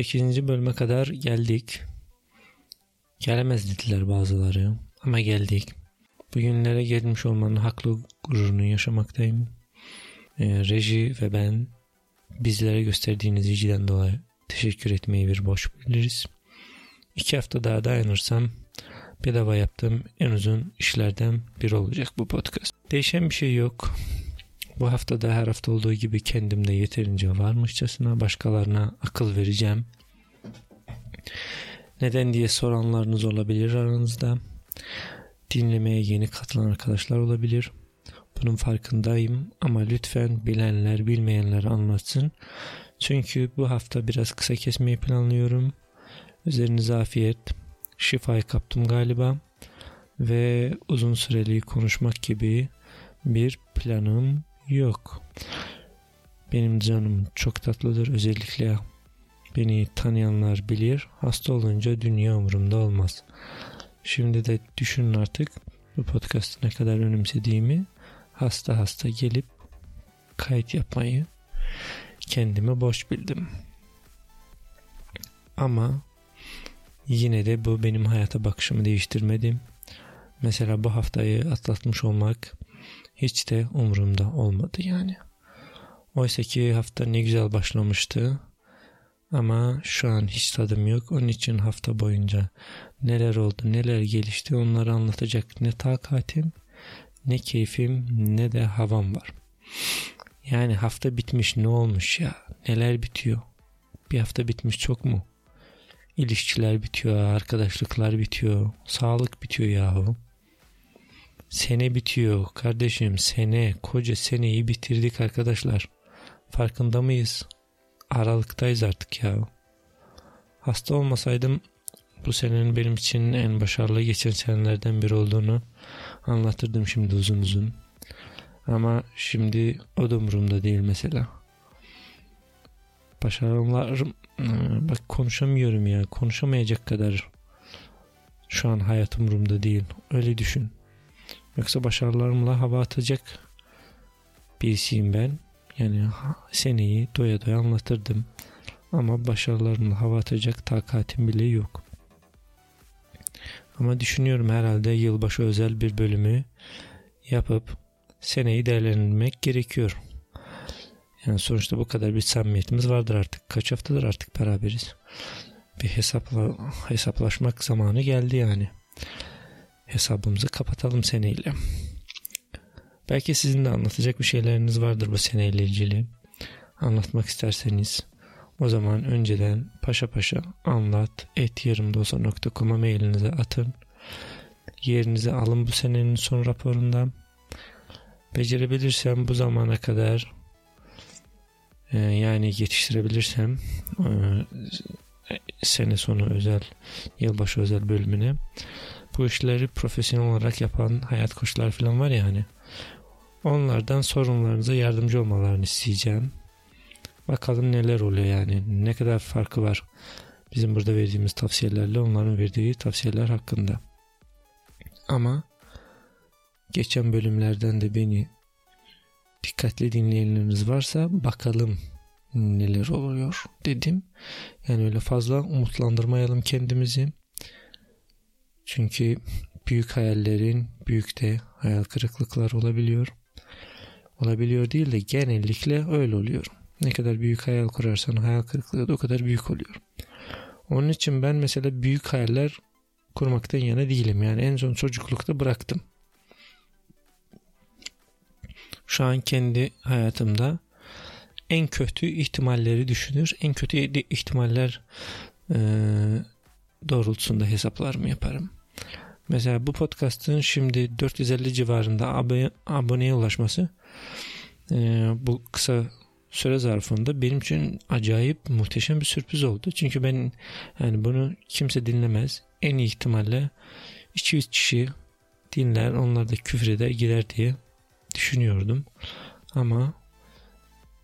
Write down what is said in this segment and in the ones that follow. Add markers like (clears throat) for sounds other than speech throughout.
haftaki bölümünden merhaba. 8. bölüme kadar geldik. Gelemez dediler bazıları ama geldik. Bugünlere gelmiş olmanın haklı gururunu yaşamaktayım. Ee, reji ve ben bizlere gösterdiğiniz ilgiden dolayı teşekkür etmeyi bir boş biliriz. İki hafta daha dayanırsam bedava yaptığım en uzun işlerden biri olacak bu podcast. Değişen bir şey yok. Bu hafta da her hafta olduğu gibi kendimde yeterince varmışçasına başkalarına akıl vereceğim. Neden diye soranlarınız olabilir aranızda. Dinlemeye yeni katılan arkadaşlar olabilir. Bunun farkındayım ama lütfen bilenler bilmeyenler anlatsın. Çünkü bu hafta biraz kısa kesmeyi planlıyorum. Üzerinize afiyet. Şifayı kaptım galiba. Ve uzun süreli konuşmak gibi bir planım yok. Benim canım çok tatlıdır. Özellikle beni tanıyanlar bilir. Hasta olunca dünya umurumda olmaz. Şimdi de düşünün artık bu podcast'ı ne kadar önemsediğimi hasta hasta gelip kayıt yapmayı kendime boş bildim. Ama yine de bu benim hayata bakışımı değiştirmedi. Mesela bu haftayı atlatmış olmak hiç de umurumda olmadı yani. Oysa ki hafta ne güzel başlamıştı. Ama şu an hiç tadım yok. Onun için hafta boyunca neler oldu, neler gelişti onları anlatacak ne takatim, ne keyfim, ne de havam var. Yani hafta bitmiş ne olmuş ya? Neler bitiyor? Bir hafta bitmiş çok mu? İlişkiler bitiyor, arkadaşlıklar bitiyor, sağlık bitiyor yahu. Sene bitiyor kardeşim sene koca seneyi bitirdik arkadaşlar. Farkında mıyız? Aralıktayız artık ya. Hasta olmasaydım bu senenin benim için en başarılı geçen senelerden biri olduğunu anlatırdım şimdi uzun uzun. Ama şimdi o da umurumda değil mesela. Başarılarım bak konuşamıyorum ya konuşamayacak kadar şu an hayat umurumda değil. Öyle düşün. Yoksa başarılarımla hava atacak birisiyim ben. Yani seneyi doya doya anlatırdım. Ama başarılarımla hava atacak takatim bile yok. Ama düşünüyorum herhalde yılbaşı özel bir bölümü yapıp seneyi değerlendirmek gerekiyor. Yani sonuçta bu kadar bir samimiyetimiz vardır artık. Kaç haftadır artık beraberiz. Bir hesapla, hesaplaşmak zamanı geldi yani hesabımızı kapatalım seneyle. Belki sizin de anlatacak bir şeyleriniz vardır bu seneyle ilgili. Anlatmak isterseniz o zaman önceden paşa paşa anlat et yarımdosa.com'a mailinize atın. Yerinizi alın bu senenin son raporundan. Becerebilirsem bu zamana kadar e, yani yetiştirebilirsem e, sene sonu özel yılbaşı özel bölümüne bu işleri profesyonel olarak yapan hayat koçlar falan var ya hani. Onlardan sorunlarınıza yardımcı olmalarını isteyeceğim. Bakalım neler oluyor yani. Ne kadar farkı var bizim burada verdiğimiz tavsiyelerle onların verdiği tavsiyeler hakkında. Ama geçen bölümlerden de beni dikkatli dinleyenleriniz varsa bakalım neler oluyor dedim. Yani öyle fazla umutlandırmayalım kendimizi. Çünkü büyük hayallerin büyük de hayal kırıklıklar olabiliyor. Olabiliyor değil de genellikle öyle oluyor. Ne kadar büyük hayal kurarsan hayal kırıklığı da o kadar büyük oluyor. Onun için ben mesela büyük hayaller kurmaktan yana değilim. Yani en son çocuklukta bıraktım. Şu an kendi hayatımda en kötü ihtimalleri düşünür. En kötü ihtimaller e, doğrultusunda hesaplarımı yaparım. Mesela bu podcast'ın şimdi 450 civarında abone, aboneye ulaşması e, bu kısa süre zarfında benim için acayip muhteşem bir sürpriz oldu. Çünkü ben yani bunu kimse dinlemez. En iyi ihtimalle 200 kişi dinler onlar da küfür eder girer diye düşünüyordum. Ama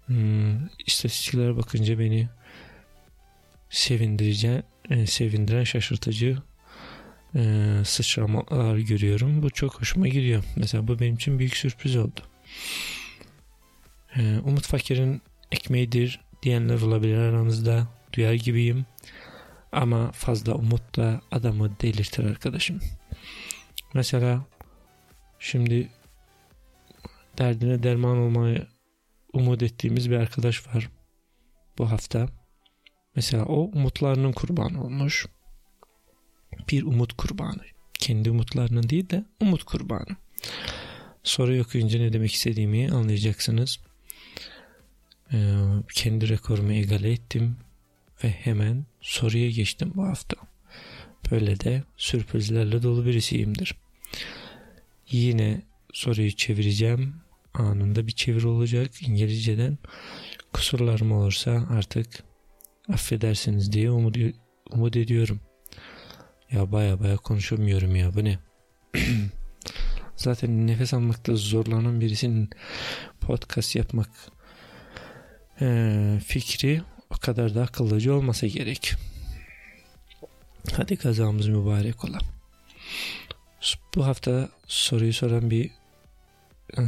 hmm, istatistiklere bakınca beni sevindirici, e, sevindiren şaşırtıcı e, sıçramalar görüyorum. Bu çok hoşuma gidiyor. Mesela bu benim için büyük sürpriz oldu. E, Umut Fakir'in ekmeğidir diyenler olabilir aranızda. Duyar gibiyim. Ama fazla umut da adamı delirtir arkadaşım. Mesela şimdi derdine derman olmayı umut ettiğimiz bir arkadaş var bu hafta. Mesela o umutlarının kurbanı olmuş. Bir umut kurbanı. Kendi umutlarının değil de umut kurbanı. Soruyu okuyunca ne demek istediğimi anlayacaksınız. Ee, kendi rekorumu egale ettim ve hemen soruya geçtim bu hafta. Böyle de sürprizlerle dolu birisiyimdir. Yine soruyu çevireceğim. Anında bir çevir olacak İngilizceden. Kusurlarım olursa artık affedersiniz diye umut, umut ediyorum. Ya baya baya konuşamıyorum ya bu ne? (clears throat) Zaten nefes almakta zorlanan birisinin podcast yapmak e, fikri o kadar da akıllıcı olmasa gerek. Hadi kazamız mübarek ola. Bu hafta soruyu soran bir e,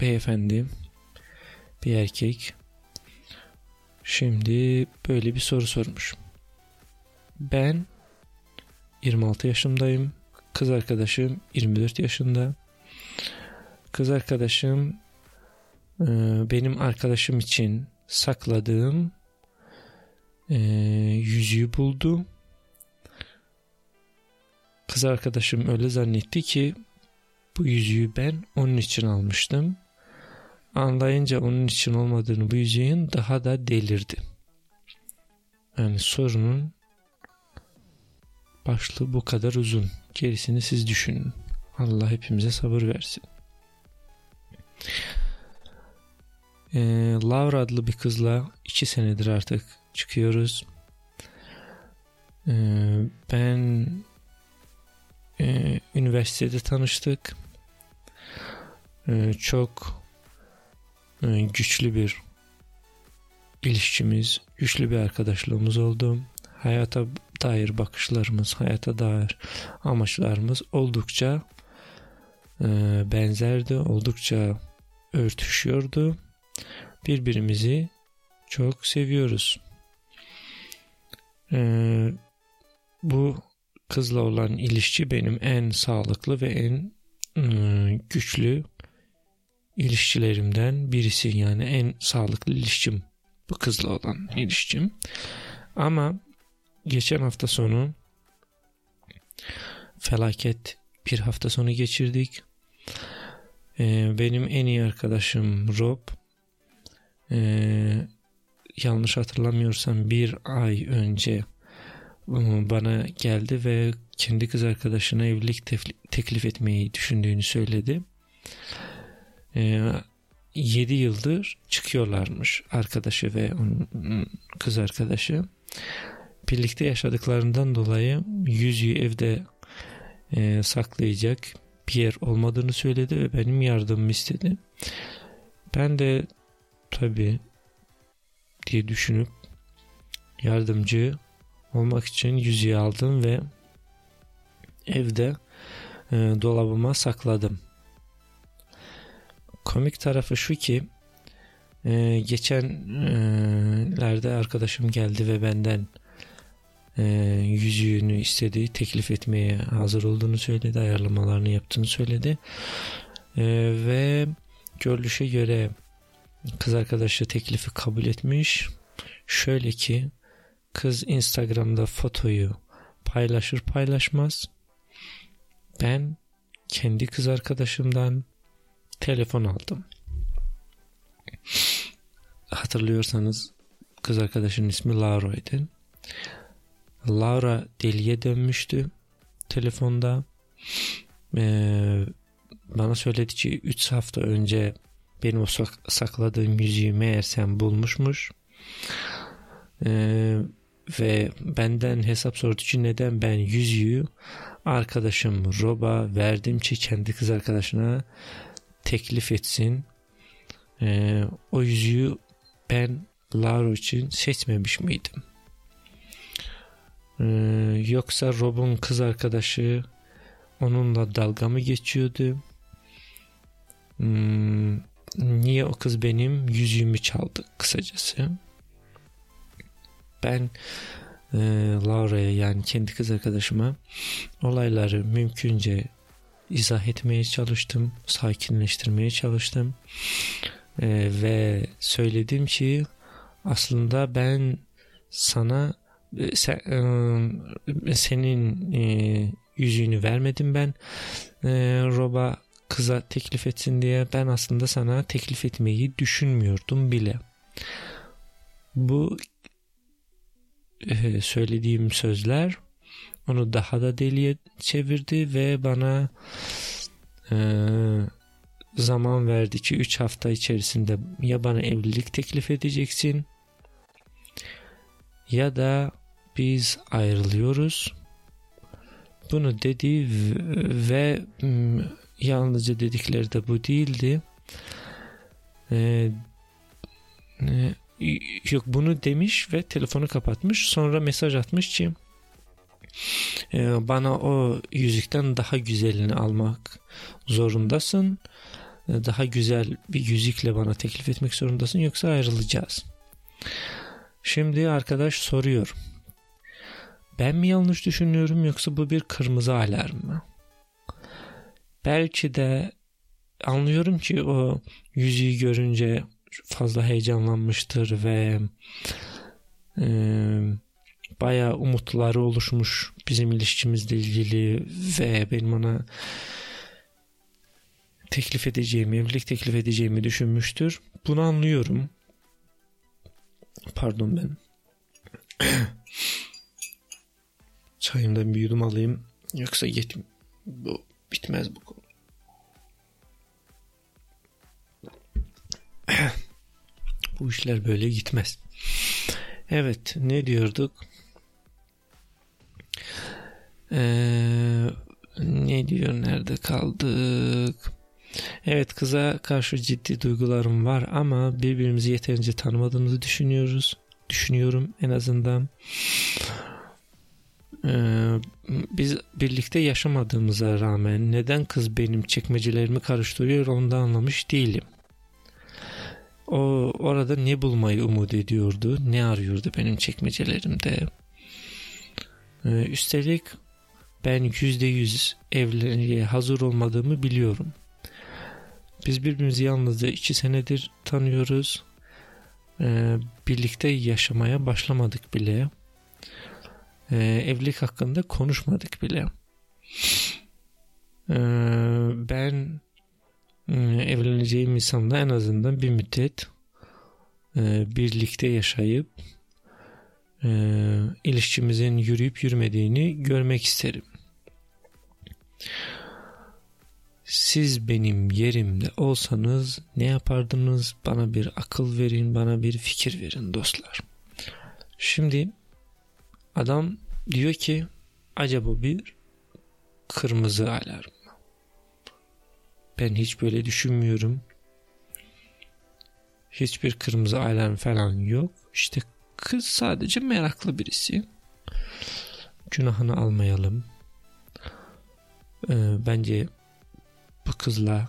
beyefendi, bir erkek. Şimdi böyle bir soru sormuş. Ben 26 yaşındayım. Kız arkadaşım 24 yaşında. Kız arkadaşım e, benim arkadaşım için sakladığım e, yüzüğü buldu. Kız arkadaşım öyle zannetti ki bu yüzüğü ben onun için almıştım. Anlayınca onun için olmadığını bu yüzüğün daha da delirdi. Yani sorunun başlığı bu kadar uzun. Gerisini siz düşünün. Allah hepimize sabır versin. Ee, Laura adlı bir kızla iki senedir artık çıkıyoruz. Ee, ben e, üniversitede tanıştık. Ee, çok e, güçlü bir ilişkimiz, güçlü bir arkadaşlığımız oldu. Hayata dair bakışlarımız, hayata dair amaçlarımız oldukça e, benzerdi, oldukça örtüşüyordu. Birbirimizi çok seviyoruz. E, bu kızla olan ilişki benim en sağlıklı ve en e, güçlü ilişkilerimden birisi. Yani en sağlıklı ilişkim bu kızla olan ilişkim. Ama geçen hafta sonu felaket bir hafta sonu geçirdik. Ee, benim en iyi arkadaşım Rob ee, yanlış hatırlamıyorsam bir ay önce ıı, bana geldi ve kendi kız arkadaşına evlilik teklif etmeyi düşündüğünü söyledi. Ee, 7 yıldır çıkıyorlarmış arkadaşı ve kız arkadaşı birlikte yaşadıklarından dolayı yüzüğü evde e, saklayacak bir yer olmadığını söyledi ve benim yardımımı istedi. Ben de tabi diye düşünüp yardımcı olmak için yüzüğü aldım ve evde e, dolabıma sakladım. Komik tarafı şu ki e, geçenlerde arkadaşım geldi ve benden e, yüzüğünü istedi, teklif etmeye hazır olduğunu söyledi, ayarlamalarını yaptığını söyledi. E, ve görülüşe göre kız arkadaşı teklifi kabul etmiş. Şöyle ki kız Instagram'da fotoyu paylaşır paylaşmaz. Ben kendi kız arkadaşımdan telefon aldım. Hatırlıyorsanız kız arkadaşının ismi Laura'ydı. Laura deliye dönmüştü telefonda. Ee, bana söyledi ki 3 hafta önce benim o sakladığım yüzüğü meğersem bulmuşmuş. Ee, ve benden hesap sordu ki neden ben yüzüğü arkadaşım Rob'a verdim ki kendi kız arkadaşına teklif etsin. Ee, o yüzüğü ben Laura için seçmemiş miydim? Ee, yoksa Rob'un kız arkadaşı onunla dalga mı geçiyordu? Hmm, niye o kız benim yüzüğümü çaldı kısacası? Ben e, Laura'ya yani kendi kız arkadaşıma olayları mümkünce izah etmeye çalıştım, sakinleştirmeye çalıştım e, ve söyledim ki aslında ben sana sen, e, senin e, yüzüğünü vermedim ben e, Rob'a kıza teklif etsin diye ben aslında sana teklif etmeyi düşünmüyordum bile. Bu e, söylediğim sözler onu daha da deliye çevirdi ve bana e, zaman verdi ki 3 hafta içerisinde ya bana evlilik teklif edeceksin ya da biz ayrılıyoruz. Bunu dedi ve yalnızca dedikleri de bu değildi. Ee, yok bunu demiş ve telefonu kapatmış. Sonra mesaj atmış ki e, bana o yüzükten daha güzelini almak zorundasın. E, daha güzel bir yüzükle bana teklif etmek zorundasın yoksa ayrılacağız. Şimdi arkadaş soruyor. Ben mi yanlış düşünüyorum yoksa bu bir kırmızı alarm mı? Belki de anlıyorum ki o yüzüğü görünce fazla heyecanlanmıştır ve e, bayağı umutları oluşmuş bizim ilişkimizle ilgili ve benim ona teklif edeceğimi, evlilik teklif edeceğimi düşünmüştür. Bunu anlıyorum. Pardon ben. (clears throat) Çayımdan bir yudum alayım. Yoksa yetim. Bu bitmez bu konu. (clears throat) bu işler böyle gitmez. Evet ne diyorduk? Ee, ne diyor nerede kaldık? Evet kıza karşı ciddi duygularım var ama birbirimizi yeterince tanımadığımızı düşünüyoruz. Düşünüyorum en azından. Ee, biz birlikte yaşamadığımıza rağmen neden kız benim çekmecelerimi karıştırıyor onu da anlamış değilim. O orada ne bulmayı umut ediyordu, ne arıyordu benim çekmecelerimde. Ee, üstelik ben yüzde yüz evliliğe hazır olmadığımı biliyorum. Biz birbirimizi yalnızca iki senedir tanıyoruz. Ee, birlikte yaşamaya başlamadık bile. Ee, evlilik hakkında konuşmadık bile. Ee, ben e, evleneceğim insanla en azından bir müddet e, birlikte yaşayıp e, ilişkimizin yürüyüp yürümediğini görmek isterim. Siz benim yerimde olsanız ne yapardınız? Bana bir akıl verin, bana bir fikir verin dostlar. Şimdi adam diyor ki acaba bir kırmızı alarm mı? Ben hiç böyle düşünmüyorum. Hiçbir kırmızı alarm falan yok. İşte kız sadece meraklı birisi. Günahını almayalım. Ee, bence bu kızla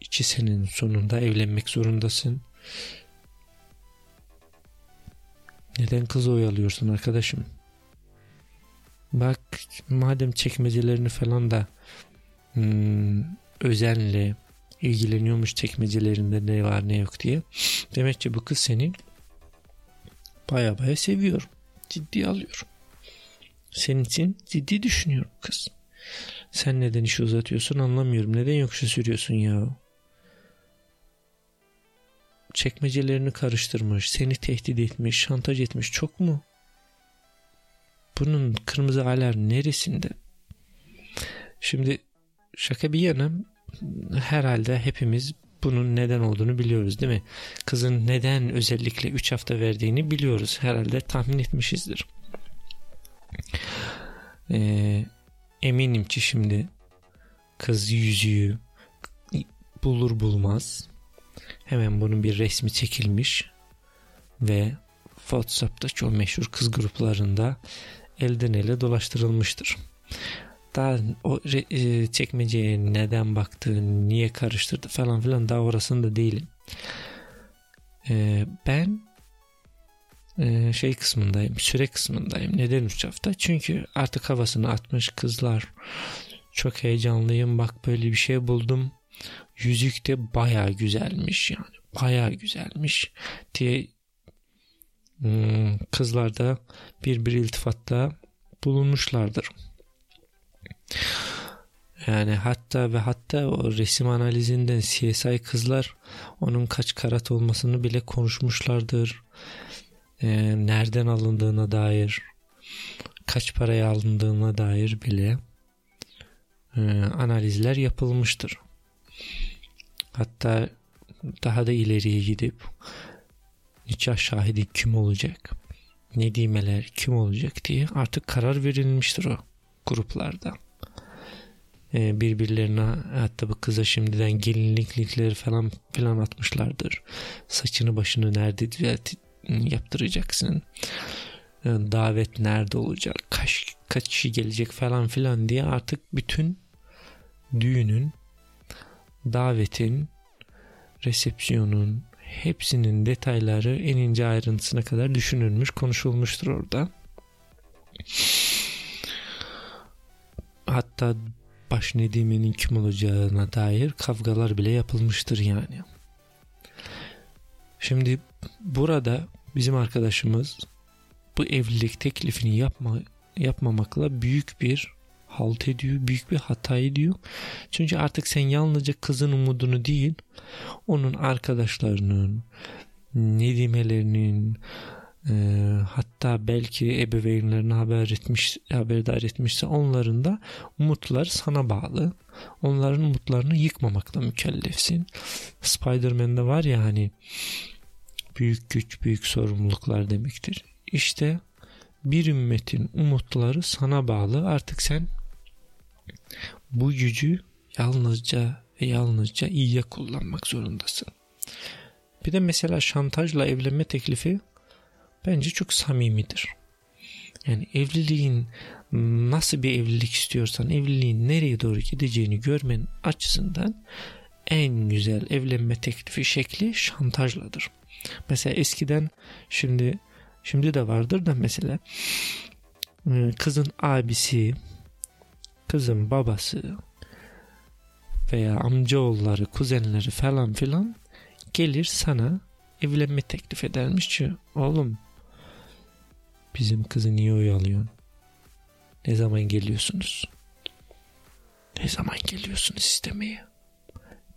iki senenin sonunda evlenmek zorundasın. Neden kızı oyalıyorsun arkadaşım? Bak madem çekmecelerini falan da hmm, özenle ilgileniyormuş çekmecelerinde ne var ne yok diye. Demek ki bu kız seni baya baya seviyor. Ciddi alıyor. Senin için ciddi düşünüyor kız. Sen neden işi uzatıyorsun anlamıyorum. Neden yokuşa sürüyorsun ya? Çekmecelerini karıştırmış, seni tehdit etmiş, şantaj etmiş çok mu? Bunun kırmızı alarm neresinde? Şimdi şaka bir yana herhalde hepimiz bunun neden olduğunu biliyoruz değil mi? Kızın neden özellikle 3 hafta verdiğini biliyoruz. Herhalde tahmin etmişizdir. Ee, eminim ki şimdi kız yüzüğü bulur bulmaz hemen bunun bir resmi çekilmiş ve WhatsApp'taki o meşhur kız gruplarında elden ele dolaştırılmıştır. Daha o e, çekmeceye neden baktı, niye karıştırdı falan filan daha orasında değilim. Ee, ben e, şey kısmındayım, süre kısmındayım. Neden 3 hafta? Çünkü artık havasını atmış kızlar. Çok heyecanlıyım. Bak böyle bir şey buldum. Yüzük de baya güzelmiş yani. Baya güzelmiş diye hmm, kızlar da bir bir iltifatta bulunmuşlardır. Yani hatta ve hatta o resim analizinden CSI kızlar onun kaç karat olmasını bile konuşmuşlardır. Ee, nereden alındığına dair, kaç paraya alındığına dair bile e, analizler yapılmıştır. Hatta daha da ileriye gidip nikah şahidi kim olacak, ne dimeler kim olacak diye artık karar verilmiştir o gruplarda. Ee, birbirlerine hatta bu kıza şimdiden gelinliklikleri falan filan atmışlardır. Saçını başını nerede düzelt yaptıracaksın. Ee, davet nerede olacak? Kaç, kaç kişi gelecek falan filan diye artık bütün düğünün, davetin, resepsiyonun hepsinin detayları en ince ayrıntısına kadar düşünülmüş, konuşulmuştur orada. Hatta baş Nedime'nin kim olacağına dair kavgalar bile yapılmıştır yani. Şimdi burada bizim arkadaşımız bu evlilik teklifini yapma, yapmamakla büyük bir halt ediyor, büyük bir hata ediyor. Çünkü artık sen yalnızca kızın umudunu değil, onun arkadaşlarının, nedimelerinin, e, hatta belki ebeveynlerine haber etmiş, haberdar etmişse onların da umutları sana bağlı. Onların umutlarını yıkmamakla mükellefsin. Spider-Man'de var ya hani büyük güç, büyük sorumluluklar demektir. İşte bir ümmetin umutları sana bağlı. Artık sen bu gücü yalnızca ve yalnızca iyiye kullanmak zorundasın. Bir de mesela şantajla evlenme teklifi bence çok samimidir. Yani evliliğin nasıl bir evlilik istiyorsan evliliğin nereye doğru gideceğini görmen açısından en güzel evlenme teklifi şekli şantajladır. Mesela eskiden şimdi şimdi de vardır da mesela e, kızın abisi, kızın babası veya amcaoğulları, kuzenleri falan filan gelir sana evlenme teklif edermiş ki oğlum bizim kızı niye oyalıyorsun? Ne zaman geliyorsunuz? Ne zaman geliyorsunuz istemeye?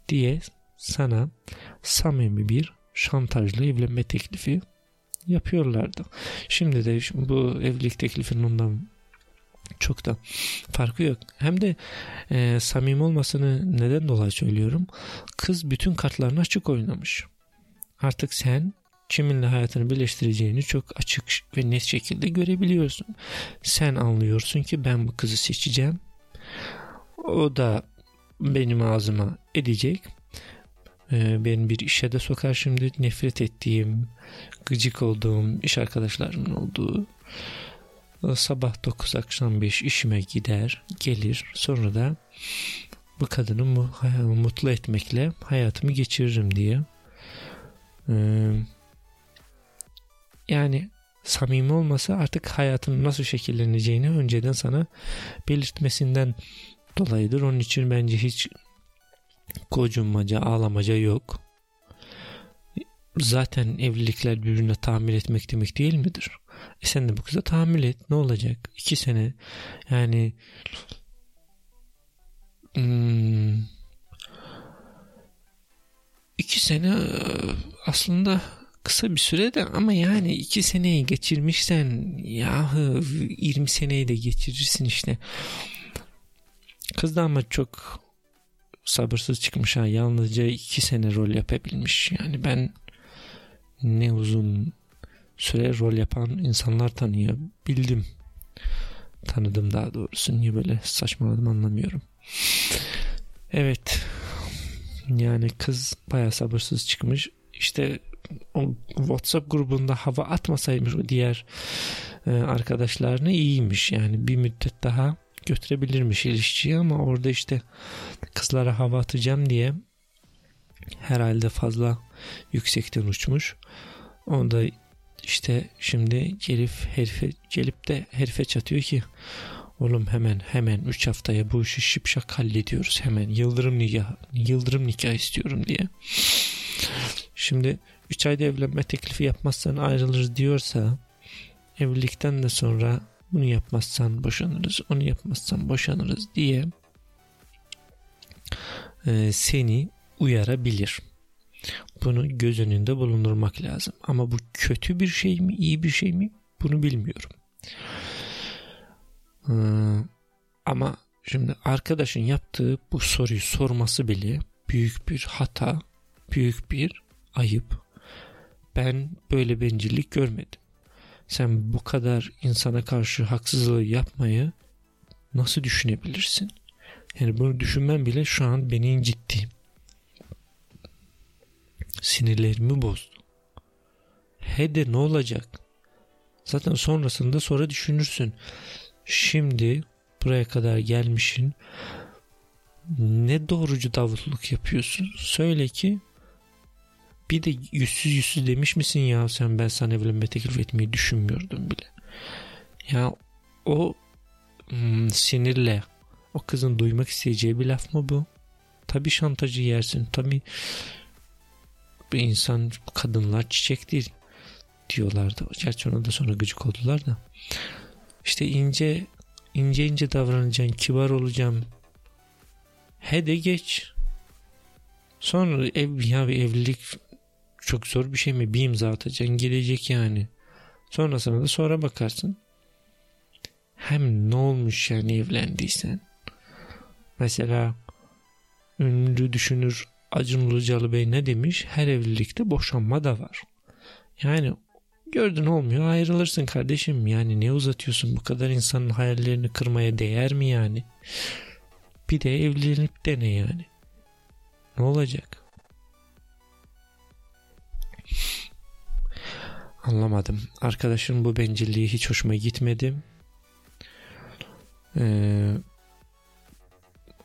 Diye sana samimi bir şantajlı evlenme teklifi yapıyorlardı. Şimdi de bu evlilik teklifinin ondan çok da farkı yok. Hem de e, samimi olmasını neden dolayı söylüyorum. Kız bütün kartlarını açık oynamış. Artık sen kiminle hayatını birleştireceğini çok açık ve net şekilde görebiliyorsun. Sen anlıyorsun ki ben bu kızı seçeceğim. O da benim ağzıma edecek. Ee, ben bir işe de sokar şimdi nefret ettiğim, gıcık olduğum iş arkadaşlarımın olduğu sabah 9 akşam 5 işime gider gelir sonra da bu kadını mutlu etmekle hayatımı geçiririm diye ee, yani samimi olmasa artık hayatın nasıl şekilleneceğini önceden sana belirtmesinden dolayıdır. Onun için bence hiç kocunmaca, ağlamaca yok. Zaten evlilikler birbirine tahammül etmek demek değil midir? E sen de bu kıza tahammül et. Ne olacak? İki sene yani hmm, iki sene e, aslında kısa bir sürede ama yani iki seneyi geçirmişsen yahu 20 seneyi de geçirirsin işte. Kız da ama çok sabırsız çıkmış ha. Yalnızca iki sene rol yapabilmiş. Yani ben ne uzun süre rol yapan insanlar tanıyor. Bildim. Tanıdım daha doğrusu. Niye böyle saçmaladım anlamıyorum. Evet. Yani kız baya sabırsız çıkmış. İşte o WhatsApp grubunda hava atmasaymış o diğer e, arkadaşlarını iyiymiş. Yani bir müddet daha götürebilirmiş ilişkiyi ama orada işte kızlara hava atacağım diye herhalde fazla yüksekten uçmuş. Onu da işte şimdi gelip herife gelip de herife çatıyor ki oğlum hemen hemen 3 haftaya bu işi şipşak hallediyoruz hemen yıldırım nikah yıldırım nikah istiyorum diye. Şimdi 3 ayda evlenme teklifi yapmazsan ayrılırız diyorsa evlilikten de sonra bunu yapmazsan boşanırız onu yapmazsan boşanırız diye e, seni uyarabilir. Bunu göz önünde bulundurmak lazım. Ama bu kötü bir şey mi, iyi bir şey mi? Bunu bilmiyorum. Ee, ama şimdi arkadaşın yaptığı bu soruyu sorması bile büyük bir hata, büyük bir ayıp. Ben böyle bencillik görmedim. Sen bu kadar insana karşı haksızlığı yapmayı nasıl düşünebilirsin? Yani bunu düşünmem bile şu an beni incitti. Sinirlerimi bozdu. He de ne olacak? Zaten sonrasında sonra düşünürsün. Şimdi buraya kadar gelmişin ne doğrucu davutluk yapıyorsun? Söyle ki bir de yüzsüz yüzsüz demiş misin ya sen ben sana evlenme teklif etmeyi düşünmüyordum bile. Ya o hmm, sinirle o kızın duymak isteyeceği bir laf mı bu? Tabi şantajı yersin. Tabi bir insan kadınlar çiçek değil diyorlardı. Gerçi ona da sonra gıcık oldular da. İşte ince ince ince davranacaksın, kibar olacağım. He de geç. Sonra ev ya bir evlilik çok zor bir şey mi? Bir imza atacaksın gelecek yani. Sonrasına da sonra bakarsın. Hem ne olmuş yani evlendiysen. Mesela ünlü düşünür Acun Ilıcalı Bey ne demiş? Her evlilikte boşanma da var. Yani gördün olmuyor ayrılırsın kardeşim. Yani ne uzatıyorsun bu kadar insanın hayallerini kırmaya değer mi yani? Bir de evlenip dene yani. Ne olacak? Anlamadım. Arkadaşın bu bencilliği hiç hoşuma gitmedi. Ee,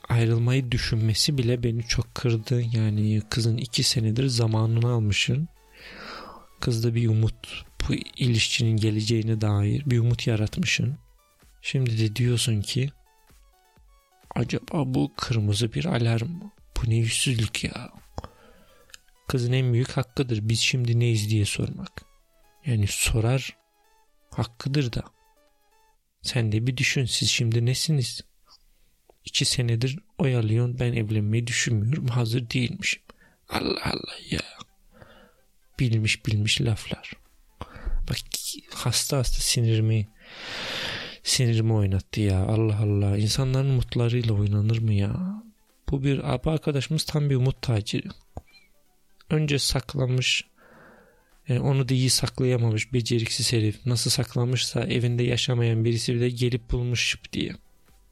ayrılmayı düşünmesi bile beni çok kırdı. Yani kızın iki senedir zamanını almışın. Kızda bir umut, bu ilişkinin geleceğine dair bir umut yaratmışın. Şimdi de diyorsun ki acaba bu kırmızı bir alarm mı? Bu ne yüzsüzlük ya. Kızın en büyük hakkıdır biz şimdi neyiz diye sormak. Yani sorar hakkıdır da. Sen de bir düşün siz şimdi nesiniz? İki senedir oyalıyorsun ben evlenmeyi düşünmüyorum hazır değilmişim. Allah Allah ya. Bilmiş bilmiş laflar. Bak hasta hasta sinirimi sinirimi oynattı ya. Allah Allah. İnsanların umutlarıyla oynanır mı ya? Bu bir abi arkadaşımız tam bir umut taciri. Önce saklamış yani onu da iyi saklayamamış beceriksiz herif. Nasıl saklamışsa evinde yaşamayan birisi bile gelip bulmuş şıp diye.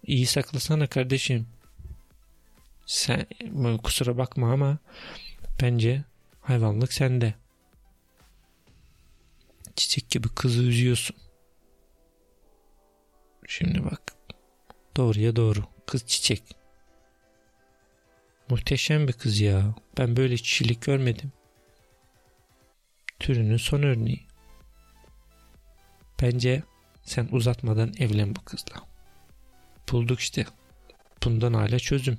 İyi saklasana kardeşim. Sen kusura bakma ama bence hayvanlık sende. Çiçek gibi kızı üzüyorsun. Şimdi bak. Doğruya doğru. Kız çiçek. Muhteşem bir kız ya. Ben böyle çiçilik görmedim. Türünün son örneği. Bence sen uzatmadan evlen bu kızla. Bulduk işte. Bundan hala çözüm.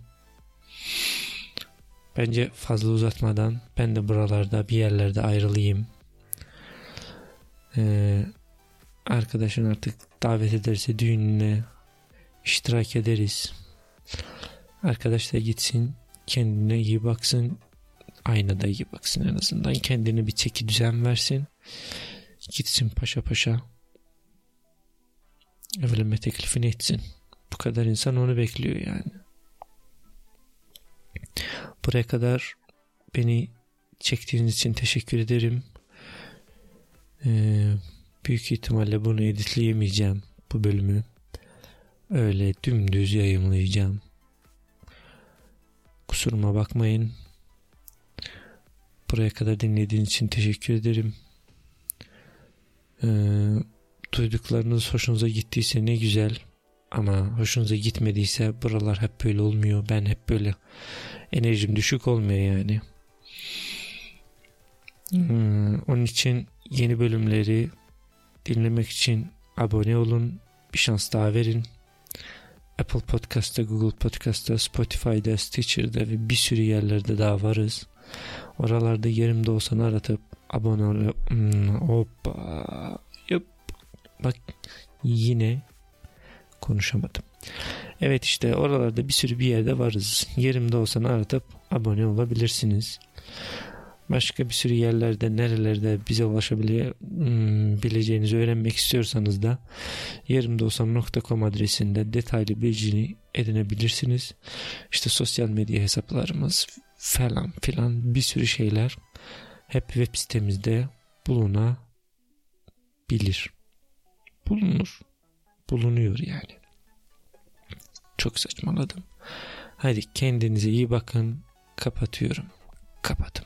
Bence fazla uzatmadan ben de buralarda bir yerlerde ayrılayım. Ee, arkadaşın artık davet ederse düğününe iştirak ederiz. Arkadaş da gitsin kendine iyi baksın. Aynada iyi baksın en azından. Kendine bir çeki düzen versin. Gitsin paşa paşa. Evlenme teklifini etsin. Bu kadar insan onu bekliyor yani. Buraya kadar beni çektiğiniz için teşekkür ederim. Ee, büyük ihtimalle bunu editleyemeyeceğim bu bölümü. Öyle dümdüz yayınlayacağım. Kusuruma bakmayın. Buraya kadar dinlediğiniz için teşekkür ederim. Ee, duyduklarınız hoşunuza gittiyse ne güzel. Ama hoşunuza gitmediyse buralar hep böyle olmuyor. Ben hep böyle enerjim düşük olmuyor yani. Hmm, onun için yeni bölümleri dinlemek için abone olun. Bir şans daha verin. Apple Podcast'ta, Google Podcast'ta, Spotify'da, Stitcher'da ve bir sürü yerlerde daha varız. Oralarda yerimde olsan aratıp abone ol. Hmm, hoppa. Yup. Bak yine konuşamadım. Evet işte oralarda bir sürü bir yerde varız. Yerimde olsan aratıp abone olabilirsiniz. Başka bir sürü yerlerde nerelerde bize ulaşabileceğinizi hmm, öğrenmek istiyorsanız da yerimdeolsam.com adresinde detaylı bilgini edinebilirsiniz. İşte sosyal medya hesaplarımız falan filan bir sürü şeyler hep web sitemizde bulunabilir. Bulunur. Bulunuyor yani. Çok saçmaladım. Hadi kendinize iyi bakın. Kapatıyorum. Kapattım.